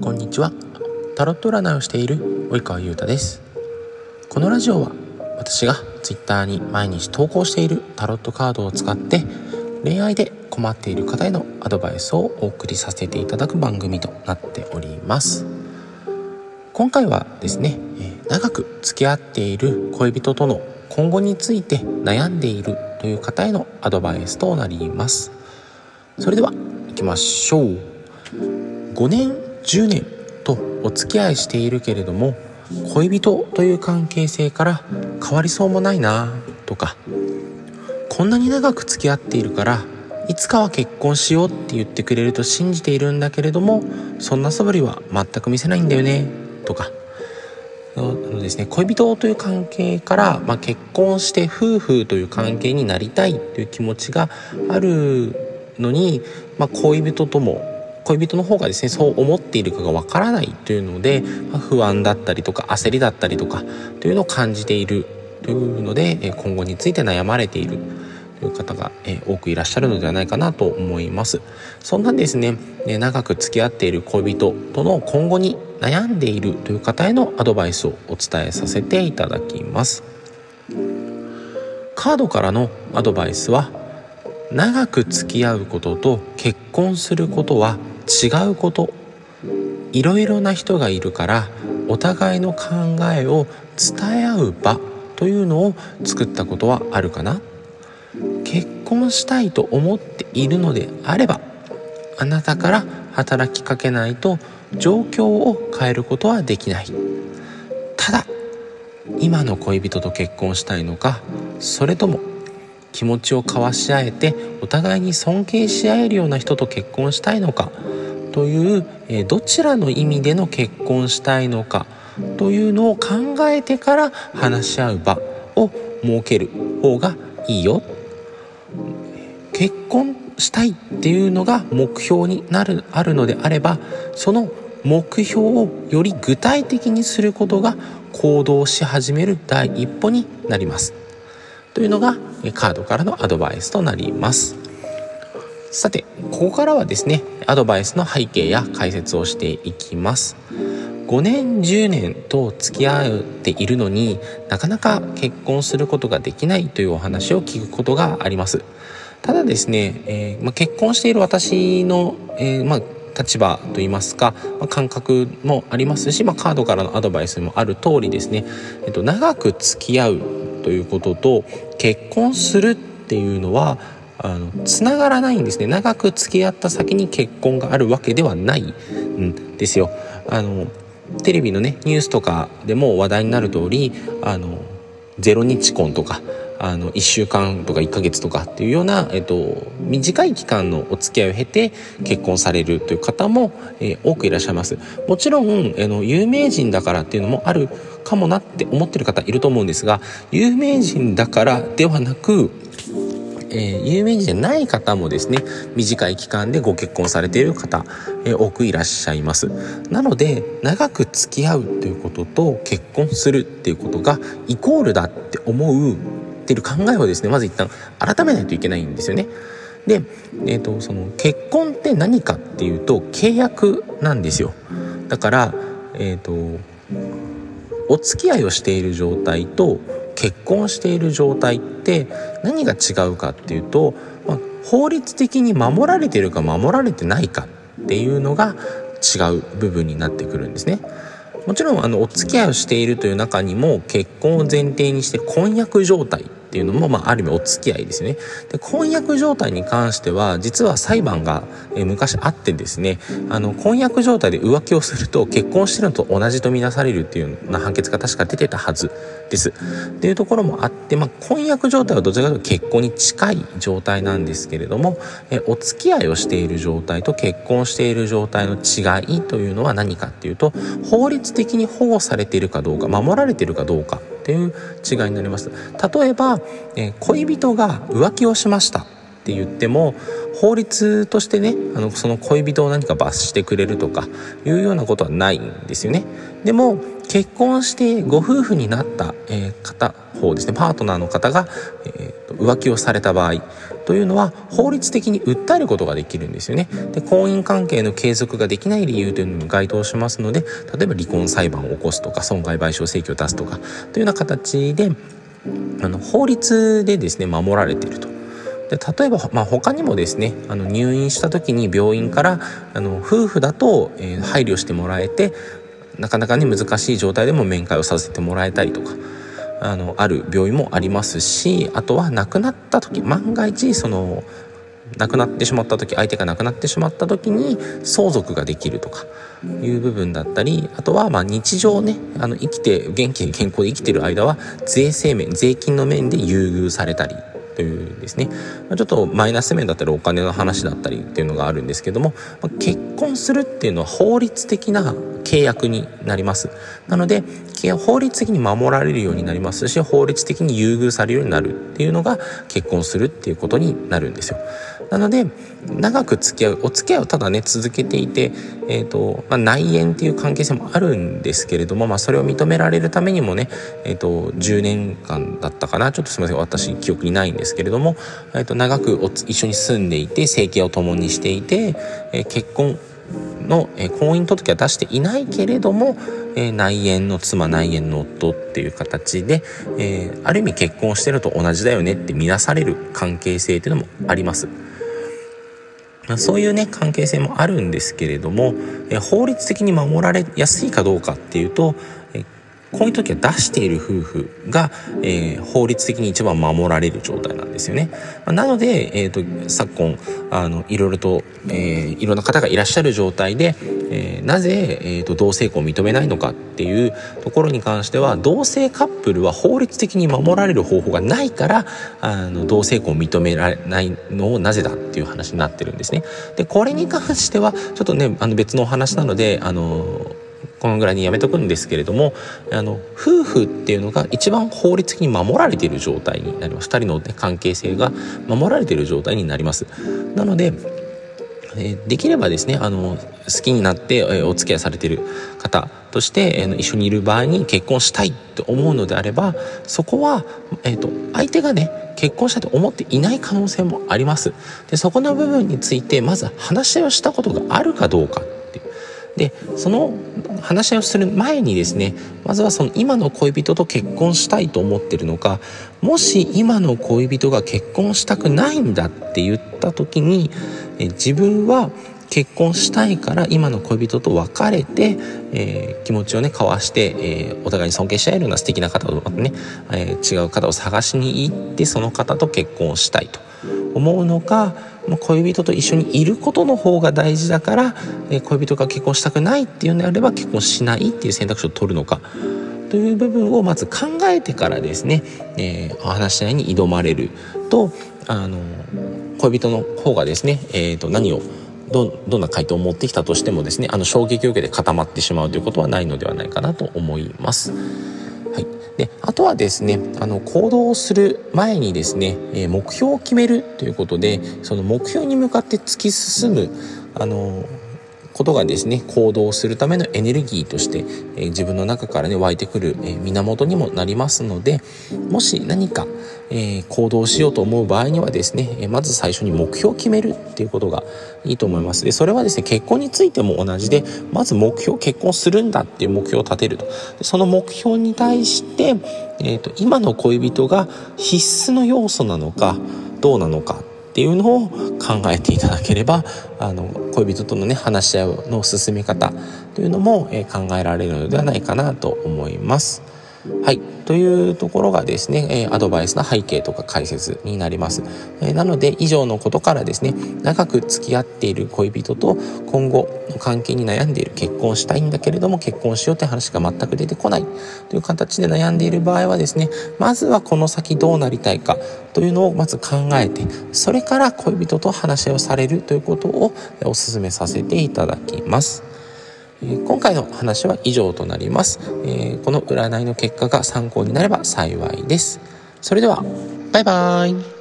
こんにちは。タロット占いをしている及川優太です。このラジオは私が Twitter に毎日投稿しているタロットカードを使って恋愛で困っている方へのアドバイスをお送りさせていただく番組となっております。今回はですね長く付き合っている恋人との今後について悩んでいるという方へのアドバイスとなります。それでは行きましょう。5年10年とお付き合いしているけれども恋人という関係性から変わりそうもないなとか。こんなに長く付き合っているからいつかは結婚しようって言ってくれると信じているんだけれどもそんな素振りは全く見せないんだよねとか。あのですね恋人という関係から、まあ、結婚して夫婦という関係になりたいという気持ちがあるのに、まあ、恋人とも恋人の方がですねそう思っているかがわからないというので、まあ、不安だったりとか焦りだったりとかというのを感じているというので今後について悩まれているという方が多くいらっしゃるのではないかなと思います。そんなですね長く付き合っている恋人との今後に悩んでいるという方へのアドバイスをお伝えさせていただきます。カードからのアドバイスは長く付き合うことと結婚することは違うこと。いろいろな人がいるからお互いの考えを伝え合う場というのを作ったことはあるかな。結婚したいと思っているのであればあなたから働きかけないと状況を変えることはできない。ただ今の恋人と結婚したいのかそれとも気持ちを交わし合えてお互いに尊敬し合えるような人と結婚したいのかという、えどちらの意味での結婚したいのかというのを考えてから話し合う場を設ける方がいいよ。結婚したいっていうのが目標になるあるのであればその目標をより具体的にすることが行動し始める第一歩になります。というのがカードからのアドバイスとなります。さてここからはですねアドバイスの背景や解説をしていきます。5年10年と付き合っているのになかなか結婚することができないというお話を聞くことがあります。ただですね、えー、まあ、結婚している私の、えー、まあ、立場といいますか、まあ、感覚もありますし、まカードからのアドバイスもある通りですね、えっと、長く付き合うということと結婚するっていうのはあのつながらないんですね長く付き合った先に結婚があるわけではないんですよ。あのテレビのねニュースとかでも話題になる通りあの0日婚とかあの1週間とか1ヶ月とかっていうような、えっと、短い期間のお付き合いを経て結婚されるという方も、えー、多くいらっしゃいます。もちろんあの有名人だからっていうのもあるかもなって思ってる方いると思うんですが有名人だからではなくえー、有名人じゃない方もですね短い期間でご結婚されている方、えー、多くいらっしゃいます。なので長く付き合うということと結婚するっていうことがイコールだって思うってる考えをですねまず一旦改めないといけないんですよねで、えーと、その結婚って何かっていうと契約なんですよだからえっ、ー、とお付き合いをしている状態と結婚している状態って何が違うかっていうと、まあ、法律的に守られてるか守られてないかっていうのが違う部分になってくるんですね。もちろんあのお付き合いをしているという中にも結婚を前提にして婚約状態っていうのも、まあ、ある意味お付き合いですね。で婚約状態に関しては実は裁判が、え昔あってですねあの婚約状態で浮気をすると結婚してるのと同じとみなされるっていうような判決が確か出てたはず。です。っていうところもあって、まあ、婚約状態はどちらかというと結婚に近い状態なんですけれどもえお付き合いをしている状態と結婚している状態の違いというのは何かっていうと法律的に保護されているかどうか守られているかどうかっていう違いになります。例えば、え恋人が浮気をしましたって言っても法律としてねあのその恋人を何か罰してくれるとかいうようなことはないんですよね。でも結婚してご夫婦になった、えー、方方ですねパートナーの方が、えー、浮気をされた場合というのは法律的に訴えることができるんですよねで婚姻関係の継続ができない理由というのに該当しますので例えば離婚裁判を起こすとか損害賠償請求を出すとかというような形であの法律でですね守られていると。で例えば、まあ、他にもですねあの入院した時に病院からあの夫婦だと、えー、配慮してもらえてなかなかね難しい状態でも面会をさせてもらえたりとかあのある病院もありますしあとは亡くなった時万が一その亡くなってしまった時相手が亡くなってしまった時に相続ができるとかいう部分だったりあとはま日常ねあの生きて元気に健康で生きてる間は税制面税金の面で優遇されたりというですね。ちょっとマイナス面だったりお金の話だったりっていうのがあるんですけども結婚するっていうのは法律的な契約になります。なので法律的に守られるようになりますし法律的に優遇されるようになるっていうのが結婚するっていうことになるんですよ。なので長く付き合うお付き合いをただね続けていて、えーとまあ、内縁っていう関係性もあるんですけれども、まあ、それを認められるためにもね、えーと、10年間だったかなちょっとすみません私記憶にないんですけれども、えーと、長く一緒に住んでいて生計を共にしていて、えー、結婚の、え婚姻届は出していないけれども、え内縁の妻内縁の夫っていう形で、えー、ある意味結婚してると同じだよねって見なされる関係性っていうのもあります。そういうね関係性もあるんですけれども、法律的に守られやすいかどうかっていうと、こういう時は出している夫婦が、えー、法律的に一番守られる状態なんですよね。なので、えーと、昨今あのいろいろと、えー、いろんな方がいらっしゃる状態で、えー、なぜ、えーと、同性婚を認めないのかっていうところに関しては同性カップルは法律的に守られる方法がないからあの同性婚を認められないのをなぜだっていう話になってるんですね。でこれに関してはちょっとねあの別のお話なのであのこのぐらいにやめとくんですけれどもあの夫婦っていうのが一番法律的に守られている状態になります。2人の、ね、関係性が守られている状態になります。なのでえできればですねあの好きになって、えお付き合いされている方として、え一緒にいる場合に結婚したいと思うのであればそこは、えーと相手がね結婚したいと思っていない可能性もあります。でそこの部分についてまず話し合いをしたことがあるかどうかってでその話し合いをする前にですねまずはその今の恋人と結婚したいと思ってるのかもし今の恋人が結婚したくないんだって言った時にえ自分は結婚したいから今の恋人と別れて、えー、気持ちをね交わして、えー、お互いに尊敬し合えるような素敵な方とね、えー、違う方を探しに行ってその方と結婚したいと思うのか恋人と一緒にいることの方が大事だから、え恋人が結婚したくないっていうのであれば結婚しないっていう選択肢を取るのかという部分をまず考えてからですね、えー、話し合いに挑まれるとあの恋人の方がですね、えー、と何をどどんな回答を持ってきたとしてもですねあの衝撃を受けて固まってしまうということはないのではないかなと思います。はい、であとはですねあの行動をする前にですね、え、目標を決めるということでその目標に向かって突き進むあのことがですね行動するためのエネルギーとして、え、自分の中からね湧いてくる、え、源にもなりますのでもし何か、え、行動しようと思う場合にはですね、えまず最初に目標を決めるっていうことがいいと思います。でそれはですね結婚についても同じでまず目標結婚するんだっていう目標を立てると。その目標に対して、えーと今の恋人が必須の要素なのかどうなのかっていうのを考えていただければあの恋人とのね話し合いの進め方というのも、え考えられるのではないかなと思います。はい。というところがですね、えアドバイスの背景とか解説になります。えなので、以上のことからですね、長く付き合っている恋人と今後の関係に悩んでいる、結婚したいんだけれども結婚しようって話が全く出てこないという形で悩んでいる場合はですね、まずはこの先どうなりたいかというのをまず考えて、それから恋人と話をされるということをお勧めさせていただきます。今回の話は以上となります、えこの占いの結果が参考になれば幸いです。それではバイバーイ。